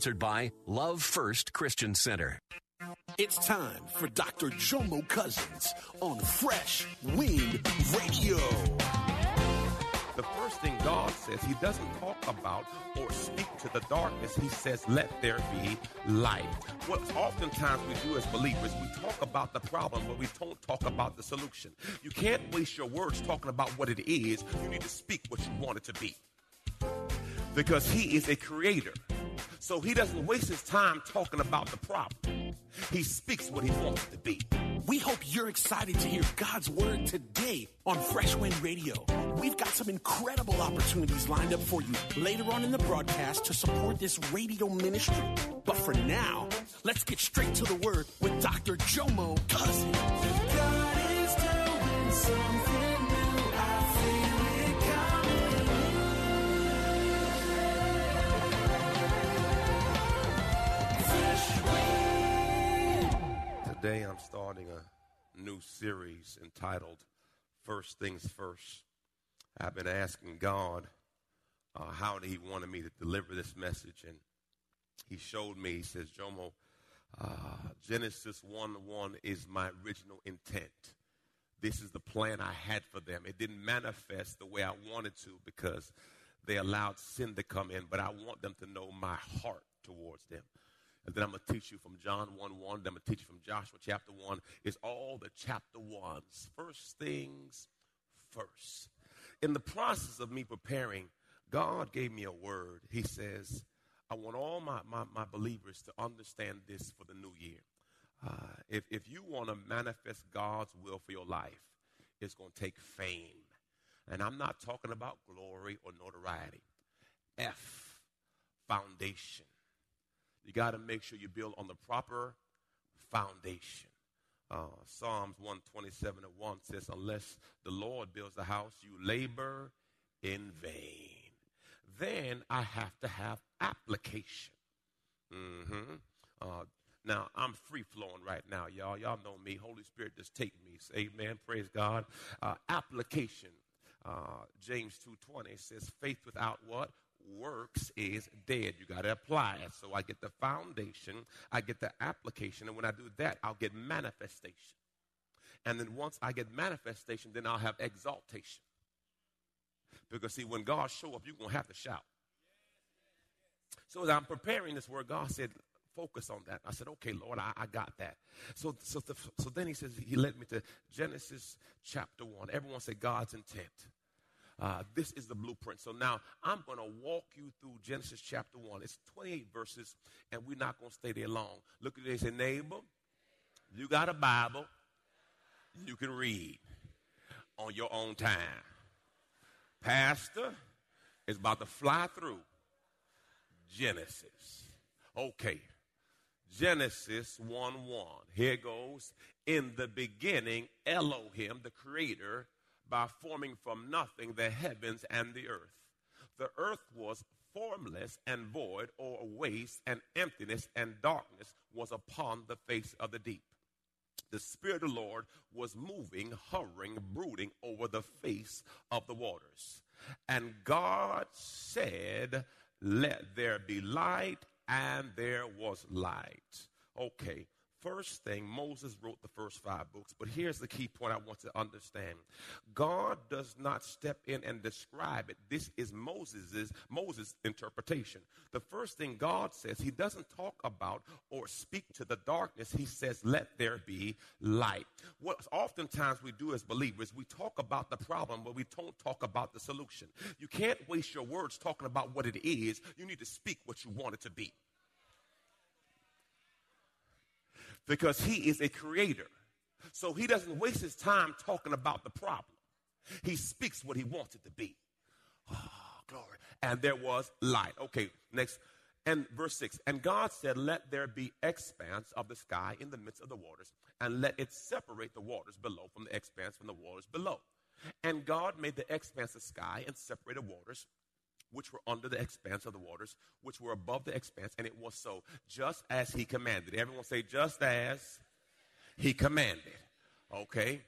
Sponsored by Love First Christian Center. It's time for Dr. Jomo Cousins on Fresh Wind Radio. The first thing God says, He doesn't talk about or speak to the darkness. He says, let there be light. What oftentimes we do as believers, we talk about the problem, but we don't talk about the solution. You can't waste your words talking about what it is. You need to speak what you want it to be. Because He is a creator. So he doesn't waste his time talking about the problem. He speaks what he wants to be. We hope you're excited to hear God's word today on Fresh Wind Radio. We've got some incredible opportunities lined up for you later on in the broadcast to support this radio ministry. But for now, let's get straight to the word with Dr. Jomo Cousins. God is doing something Today I'm starting a new series entitled First Things First. I've been asking God uh, how He wanted me to deliver this message, and He showed me. He says, Jomo, uh, Genesis 1 1 is my original intent. This is the plan I had for them. It didn't manifest the way I wanted to because they allowed sin to come in, but I want them to know my heart towards them. And then I'm going to teach you from John 1 1. Then I'm going to teach you from Joshua chapter 1. It's all the chapter ones. First things first. In the process of me preparing, God gave me a word. He says, I want all my, my, my believers to understand this for the new year. Uh, if, if you want to manifest God's will for your life, it's going to take fame. And I'm not talking about glory or notoriety. F, foundation. You got to make sure you build on the proper foundation. Uh, Psalms 127 and 1 says, Unless the Lord builds the house, you labor in vain. Then I have to have application. Mm-hmm. Uh, now, I'm free flowing right now, y'all. Y'all know me. Holy Spirit just take me. Say amen. Praise God. Uh, application. Uh, James 2.20 says, faith without what? Works is dead. You got to apply it. So I get the foundation, I get the application, and when I do that, I'll get manifestation. And then once I get manifestation, then I'll have exaltation. Because see, when God show up, you're gonna have to shout. So as I'm preparing this word, God said, focus on that. I said, okay, Lord, I, I got that. So, so, the, so then he says, he led me to Genesis chapter 1. Everyone say God's intent. Uh, this is the blueprint. So now I'm going to walk you through Genesis chapter 1. It's 28 verses, and we're not going to stay there long. Look at this, say, neighbor, you got a Bible, you can read on your own time. Pastor is about to fly through Genesis. Okay. Genesis 1 1. Here goes. In the beginning, Elohim, the creator, by forming from nothing the heavens and the earth. The earth was formless and void, or waste, and emptiness and darkness was upon the face of the deep. The Spirit of the Lord was moving, hovering, brooding over the face of the waters. And God said, Let there be light, and there was light. Okay, First thing, Moses wrote the first five books, but here's the key point I want to understand. God does not step in and describe it. This is Moses's Moses' interpretation. The first thing God says, he doesn't talk about or speak to the darkness. He says, let there be light. What oftentimes we do as believers, we talk about the problem, but we don't talk about the solution. You can't waste your words talking about what it is. You need to speak what you want it to be. Because he is a creator. So he doesn't waste his time talking about the problem. He speaks what he wants it to be. Oh, glory. And there was light. Okay, next. And verse 6 And God said, Let there be expanse of the sky in the midst of the waters, and let it separate the waters below from the expanse from the waters below. And God made the expanse of sky and separated waters which were under the expanse of the waters, which were above the expanse, and it was so, just as he commanded. Everyone say, just as he commanded. Okay?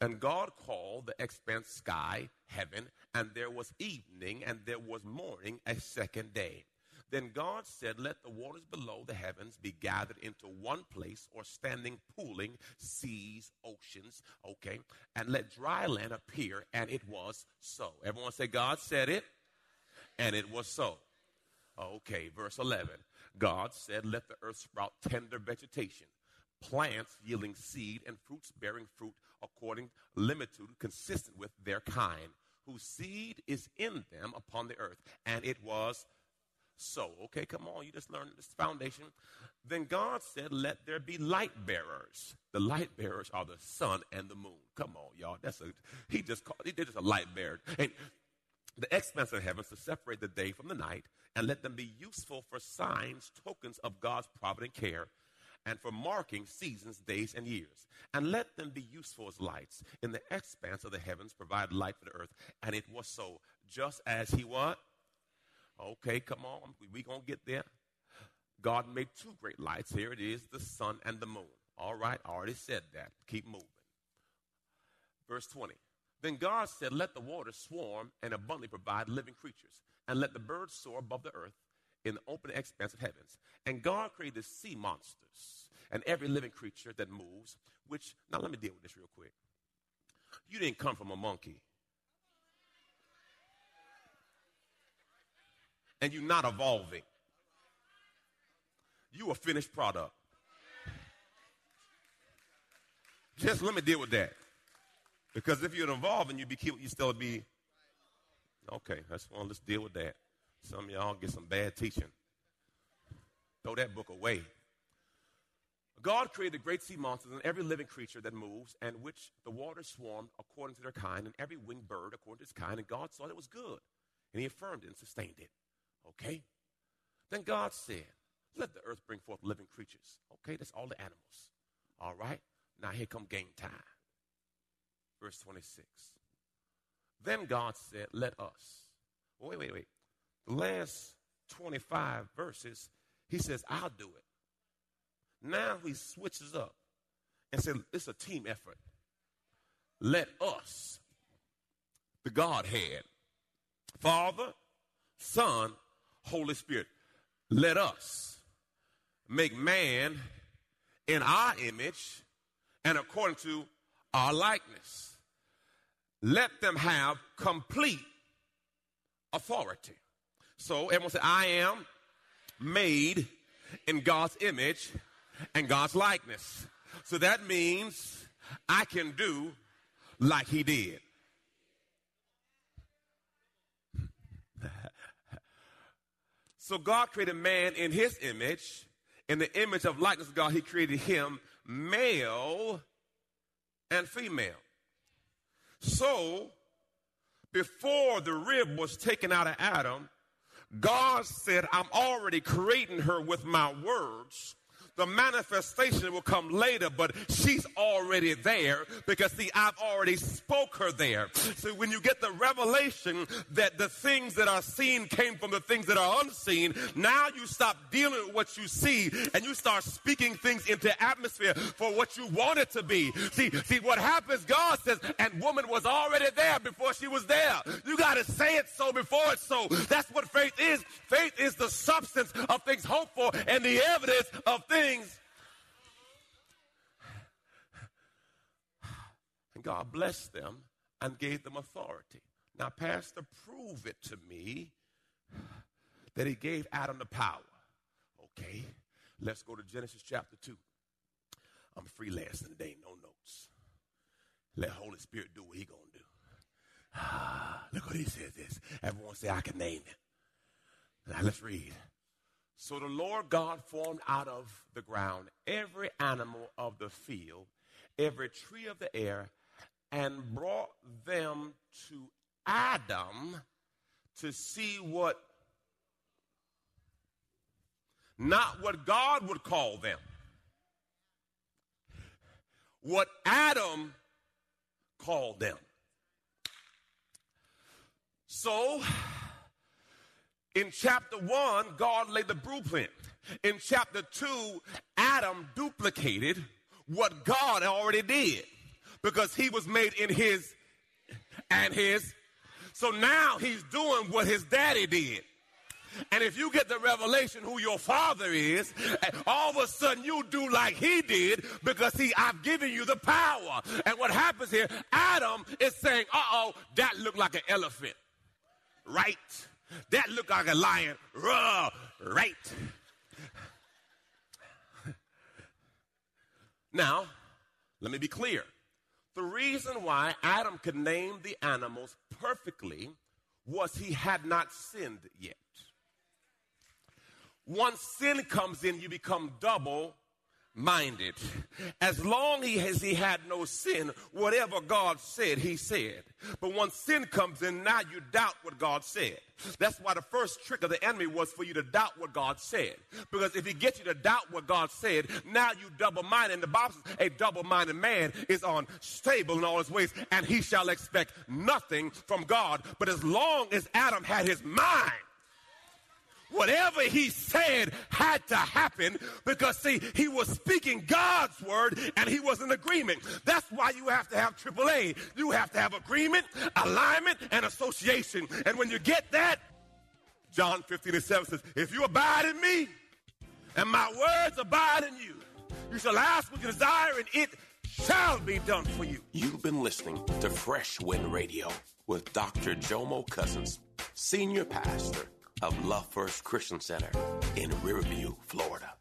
And God called the expanse sky heaven, and there was evening, and there was morning a second day. Then God said, Let the waters below the heavens be gathered into one place, or standing, pooling, seas, oceans, okay? And let dry land appear, and it was so. Everyone say, God said it, and it was so. Okay, verse 11. God said, Let the earth sprout tender vegetation, plants yielding seed, and fruits bearing fruit according limitude consistent with their kind, whose seed is in them upon the earth. And it was so. Okay, come on, you just learned this foundation. Then God said, Let there be light bearers. The light bearers are the sun and the moon. Come on, y'all. That's a he just called he did just a light bearer. And the expanse of heavens to separate the day from the night, and let them be useful for signs, tokens of God's provident care, and for marking seasons, days, and years. And let them be useful as lights in the expanse of the heavens, provide light for the earth. And it was so, just as he what? Okay, come on, we, gonna get there. God made two great lights. Here it is, the sun and the moon. All right, I already said that. Keep moving. Verse 20. Then God said, Let the waters swarm and abundantly provide living creatures, and let the birds soar above the earth in the open expanse of heavens. And God created sea monsters and every living creature that moves, which, now let me deal with this real quick. You didn't come from a monkey. And you're not evolving. You a finished product. Just let me deal with that. Because if you're involved and you'd be killed, you still be okay. That's one. Let's deal with that. Some of y'all get some bad teaching. Throw that book away. God created the great sea monsters and every living creature that moves, and which the waters swarmed according to their kind, and every winged bird according to its kind. And God saw that it was good, and He affirmed it and sustained it. Okay. Then God said, "Let the earth bring forth living creatures." Okay, that's all the animals. All right. Now here come game time verse 26. Then God said, Let us. Wait, wait, wait. The last 25 verses, he says, I'll do it. Now he switches up and said, It's a team effort. Let us, the Godhead, Father, Son, Holy Spirit, let us make man in our image and according to our likeness. Let them have complete authority. So everyone say, I am made in God's image and God's likeness. So that means I can do like he did. so God created man in his image. In the image of likeness of God, he created him male and female. So, before the rib was taken out of Adam, God said, I'm already creating her with my words the manifestation will come later, but she's already there because see, I've already spoke her there. So when you get the revelation that the things that are seen came from the things that are unseen, now you stop dealing with what you see and you start speaking things into atmosphere for what you want it to be. See, see what happens, God says, and woman was already there before she was there. You got to say it so before it's so. That's what faith is. Faith is the substance of things hoped for and the evidence of things things. And God blessed them and gave them authority. Now, Pastor, prove it to me that he gave Adam the power. Okay, let's go to Genesis chapter 2. I'm freelancing today, no notes. Let Holy Spirit do what he gonna do. Ah, look what he says this. Everyone say I can name it. Now let's read. So the Lord God formed out of the ground every animal of the field, every tree of the air, and brought them to Adam to see what not what God would call them. What Adam called them. So, in chapter 1, God laid the blueprint. In chapter 2, Adam duplicated what God already did because he was made in his and his. So now he's doing what his daddy did. And if you get the revelation who your father is, all of a sudden you do like he did because he, I've given you the power. And what happens here, Adam is saying, uh oh, that looked like an elephant. Right. That looked like a lion. Ruh, right. Now, let me be clear. The reason why Adam could name the animals perfectly was he had not sinned yet. Once sin comes in, you become double minded. As long as he had no sin, whatever God said, he said. But once sin comes in, now you doubt what God said. That's why the first trick of the enemy was for you to doubt what God said. Because if he gets you to doubt what God said, now you double minded. And the Bible says a double minded man is unstable in all his ways, and he shall expect nothing from God. But as long as Adam had his mind, whatever he said had to happen because, see, he was speaking God's word and he was in agreement. That's why you have to have AAA. You have to have agreement, alignment, and association. And when you get that, John 15 and 7 says, If you abide in me and my words abide in you, you shall ask what you desire and it shall be done for you. You've been listening to Fresh Wind Radio with Dr. Jomo Cousins, Senior Pastor of Love First Christian Center in Riverview, Florida.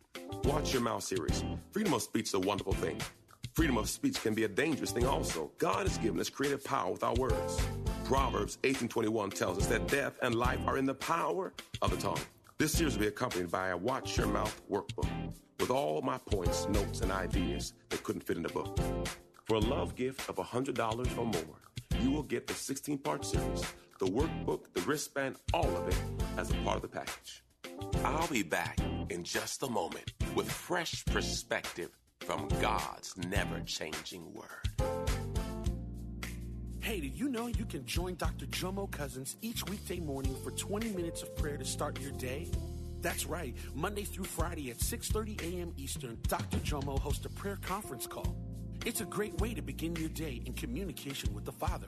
Watch Your Mouth series. Freedom of speech is a wonderful thing. Freedom of speech can be a dangerous thing also. God has given us creative power with our words. Proverbs 18:21 tells us that death and life are in the power of the tongue. This series will be accompanied by a Watch Your Mouth workbook with all my points, notes, and ideas that couldn't fit in the book. For a love gift of $100 or more, you will get the 16 part series the workbook, the wristband, all of it as a part of the package. I'll be back in just a moment with fresh perspective from God's never changing word. Hey, did you know you can join Dr. Jomo Cousins each weekday morning for 20 minutes of prayer to start your day? That's right. Monday through Friday at 6:30 a.m. Eastern, Dr. Jomo hosts a prayer conference call. It's a great way to begin your day in communication with the Father.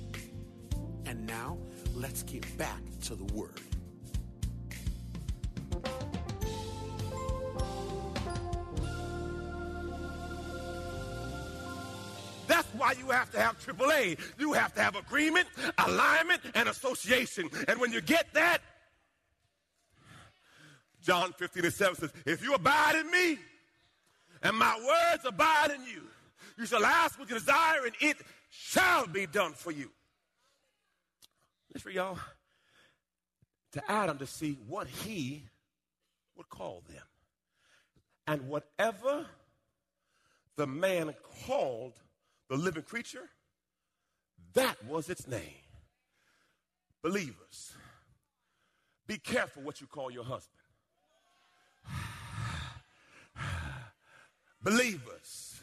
And now, let's get back to the Word. That's why you have to have AAA. You have to have agreement, alignment, and association. And when you get that, John 15 and 7 says, If you abide in me and my words abide in you, you shall ask what you desire, and it shall be done for you. It's for y'all to Adam to see what he would call them. And whatever the man called the living creature, that was its name. Believers, be careful what you call your husband. Believers,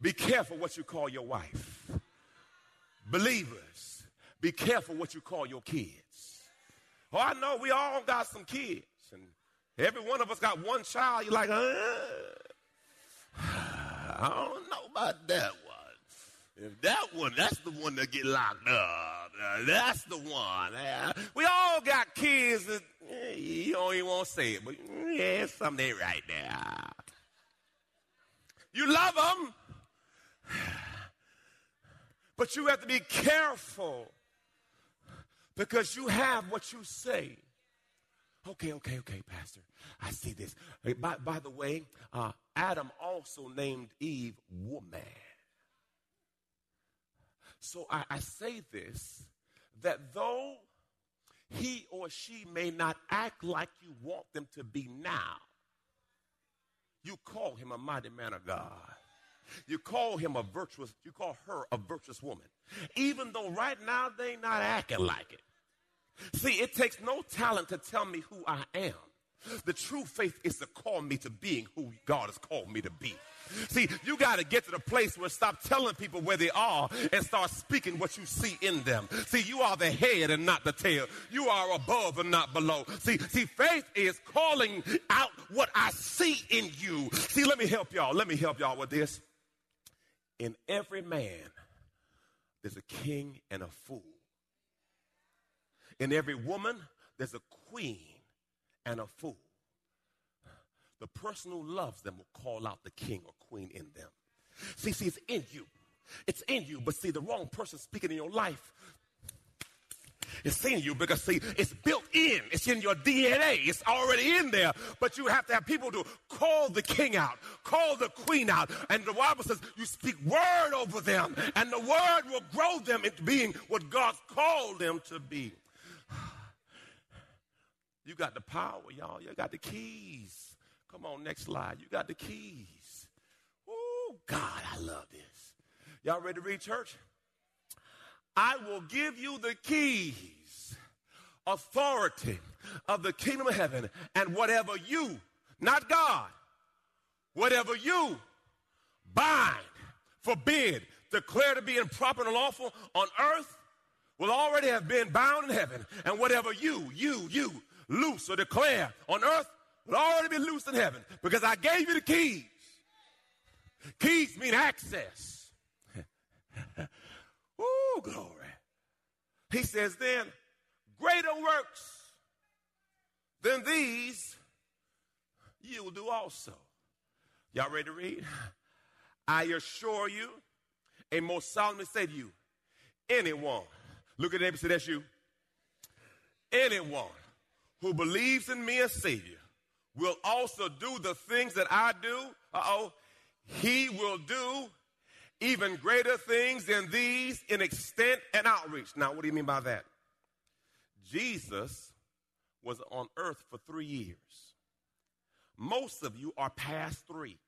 be careful what you call your wife. Believers, be careful what you call your kids. Oh, I know we all got some kids, and every one of us got one child. You're like, uh, I don't know about that one. If that one, that's the one that get locked up. Uh, that's the one. We all got kids that eh, you don't even want to say it, but yeah, something right there. You love them, but you have to be careful because you have what you say. Okay, okay, okay, Pastor. I see this. By, by the way, uh, Adam also named Eve woman. So I, I say this that though he or she may not act like you want them to be now, you call him a mighty man of God. You call him a virtuous, you call her a virtuous woman. Even though right now they not acting like it. See, it takes no talent to tell me who I am. The true faith is to call me to being who God has called me to be. See, you got to get to the place where stop telling people where they are and start speaking what you see in them. See, you are the head and not the tail. You are above and not below. See, see, faith is calling out what I see in you. See, let me help y'all. Let me help y'all with this. In every man, there's a king and a fool. In every woman, there's a queen and a fool. The person who loves them will call out the king or queen in them. See, see, it's in you. It's in you, but see, the wrong person speaking in your life it's in you because see, it's built in. It's in your DNA. It's already in there. But you have to have people to call the king out, call the queen out. And the Bible says you speak word over them, and the word will grow them into being what God's called them to be. You got the power, y'all. You got the keys. Come on, next slide. You got the keys. Oh, God, I love this. Y'all ready to read church? I will give you the keys, authority of the kingdom of heaven, and whatever you, not God, whatever you bind, forbid, declare to be improper and unlawful on earth will already have been bound in heaven. And whatever you, you, you loose or declare on earth will already be loose in heaven because I gave you the keys. Keys mean access. Ooh, glory. He says, then greater works than these you will do also. Y'all ready to read? I assure you, and most solemnly say to you, anyone, look at the and say, that's you. Anyone who believes in me as Savior will also do the things that I do. Uh oh. He will do even greater things than these in extent and outreach. Now, what do you mean by that? Jesus was on earth for three years. Most of you are past three.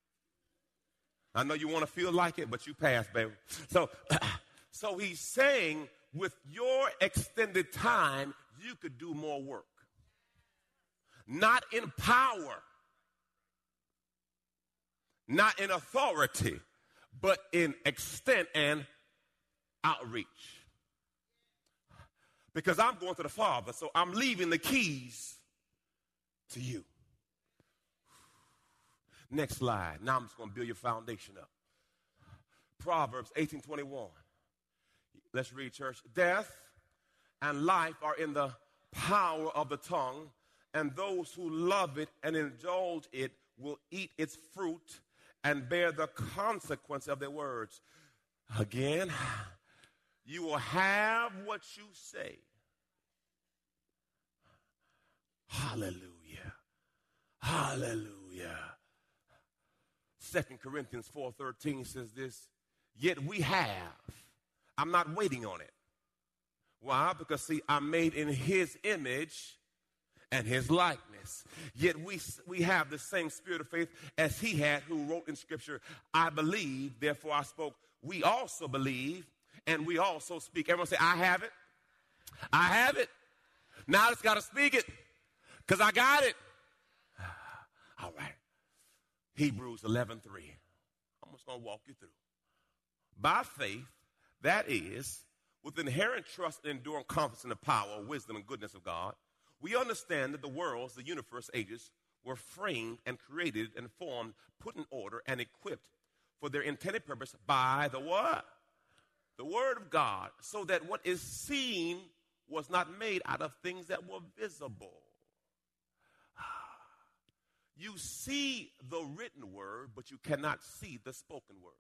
I know you want to feel like it, but you passed, baby. So, so he's saying with your extended time, you could do more work. Not in power, not in authority, but in extent and outreach. Because I'm going to the Father, so I'm leaving the keys to you. Next slide. Now I'm just going to build your foundation up. Proverbs 18:21. Let's read, church. Death and life are in the power of the tongue, and those who love it and indulge it will eat its fruit and bear the consequence of their words. Again, you will have what you say. Hallelujah. Hallelujah. Second Corinthians 4:13 says this, yet we have. I'm not waiting on it. Why? Because see, I'm made in his image and his likeness. Yet we, we have the same spirit of faith as he had who wrote in scripture, I believe, therefore I spoke. We also believe and we also speak. Everyone say, I have it. I have it. Now I just got to speak it because I got it. All right. Hebrews 11 3. I'm just going to walk you through. By faith, that is, with inherent trust and enduring confidence in the power, wisdom, and goodness of God we understand that the worlds, the universe, ages were framed and created and formed, put in order, and equipped for their intended purpose by the what? The Word of God, so that what is seen was not made out of things that were visible. You see the written word, but you cannot see the spoken word.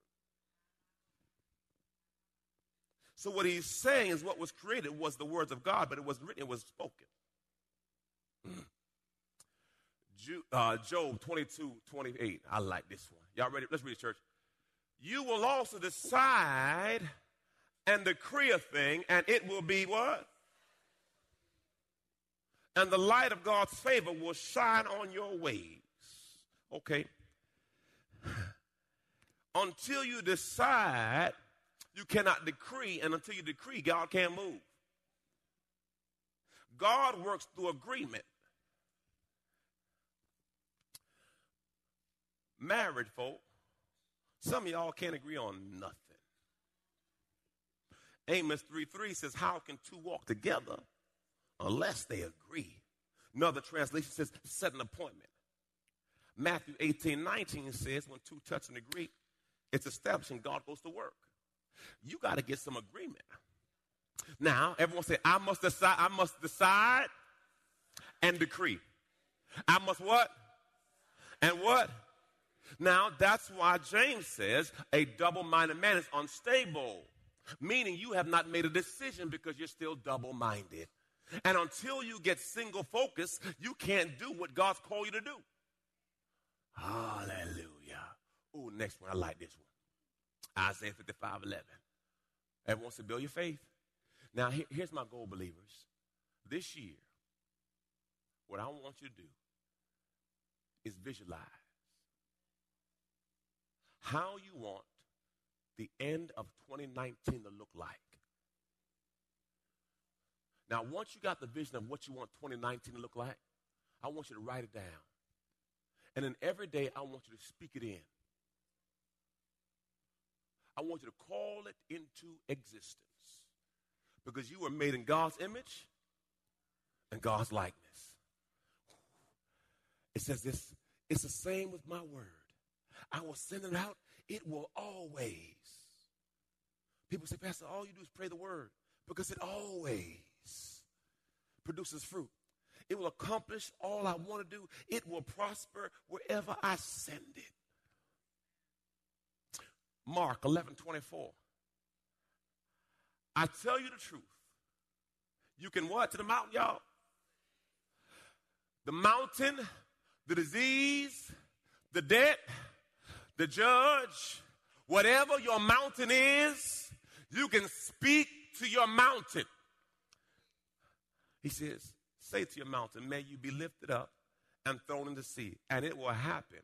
So, what he's saying is what was created was the words of God, but it was written, it was spoken. Uh, Job 22, 28. I like this one. Y'all ready? Let's read it, church. You will also decide and decree a thing, and it will be what? And the light of God's favor will shine on your ways. Okay. Until you decide, you cannot decree, and until you decree, God can't move. God works through agreement. Married folk, some of y'all can't agree on nothing. Amos 3 3 says, How can two walk together unless they agree? Another translation says, Set an appointment. Matthew 18 19 says, When two touch and agree, it's establishing God goes to work. You got to get some agreement. Now, everyone say, I must decide, I must decide and decree. I must what? And what? Now, that's why James says a double minded man is unstable, meaning you have not made a decision because you're still double minded. And until you get single focus, you can't do what God's called you to do. Hallelujah. Oh, next one. I like this one. Isaiah 55 11. Everyone say, build your faith. Now, here, here's my goal, believers. This year, what I want you to do is visualize how you want the end of 2019 to look like. Now, once you got the vision of what you want 2019 to look like, I want you to write it down. And then every day, I want you to speak it in. I want you to call it into existence because you were made in God's image and God's likeness. It says this it's the same with my word. I will send it out, it will always. People say, Pastor, all you do is pray the word because it always produces fruit. It will accomplish all I want to do. It will prosper wherever I send it. Mark 11 24. I tell you the truth. You can what to the mountain, y'all? The mountain, the disease, the debt, the judge, whatever your mountain is, you can speak to your mountain. He says, Say to your mountain, may you be lifted up and thrown in the sea, and it will happen.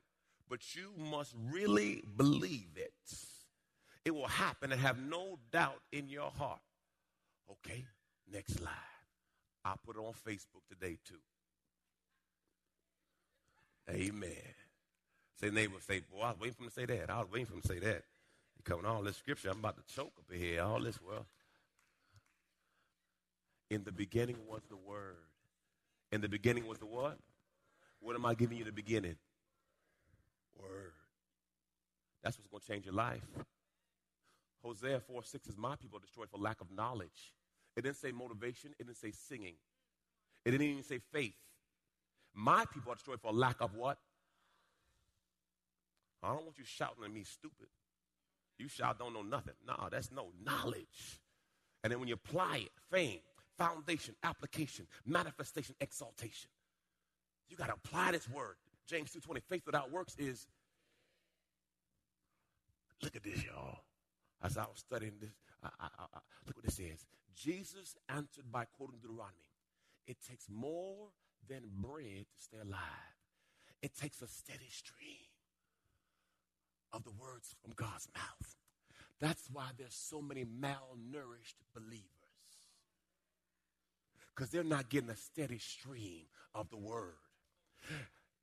But you must really believe it. It will happen and have no doubt in your heart. Okay, next slide. I'll put it on Facebook today too. Amen. Say neighbor, say, boy, I was waiting for him to say that. I was waiting for him to say that. You coming all this scripture, I'm about to choke up here, all this well. In the beginning was the word. In the beginning was the what? What am I giving you the beginning? Word. That's what's going to change your life. Hosea 4 6 is my people destroyed for lack of knowledge. It didn't say motivation, it didn't say singing, it didn't even say faith. My people are destroyed for lack of what? I don't want you shouting at me stupid. You shout, don't know nothing. No, that's no knowledge. And then when you apply it, fame, foundation, application, manifestation, exaltation. You got to apply this word. James 2.20, faith without works is, look at this, y'all. As I was studying this, I, I, I, look what this says. Jesus answered by quoting Deuteronomy. It takes more than bread to stay alive. It takes a steady stream of the words from God's mouth. That's why there's so many malnourished believers. Because they're not getting a steady stream of the word.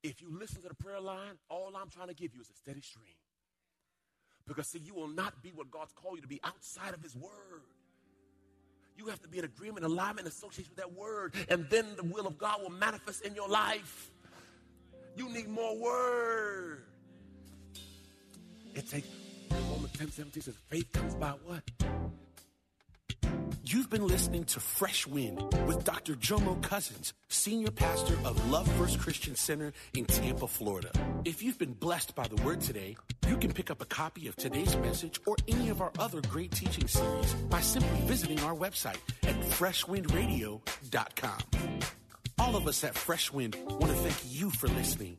If you listen to the prayer line, all I'm trying to give you is a steady stream. Because, see, you will not be what God's called you to be outside of His Word. You have to be in agreement, alignment, association with that Word, and then the will of God will manifest in your life. You need more Word. It takes, Romans 10 17 says, faith comes by what? You've been listening to Fresh Wind with Dr. Jomo Cousins, Senior Pastor of Love First Christian Center in Tampa, Florida. If you've been blessed by the word today, you can pick up a copy of today's message or any of our other great teaching series by simply visiting our website at freshwindradio.com. All of us at Fresh Wind want to thank you for listening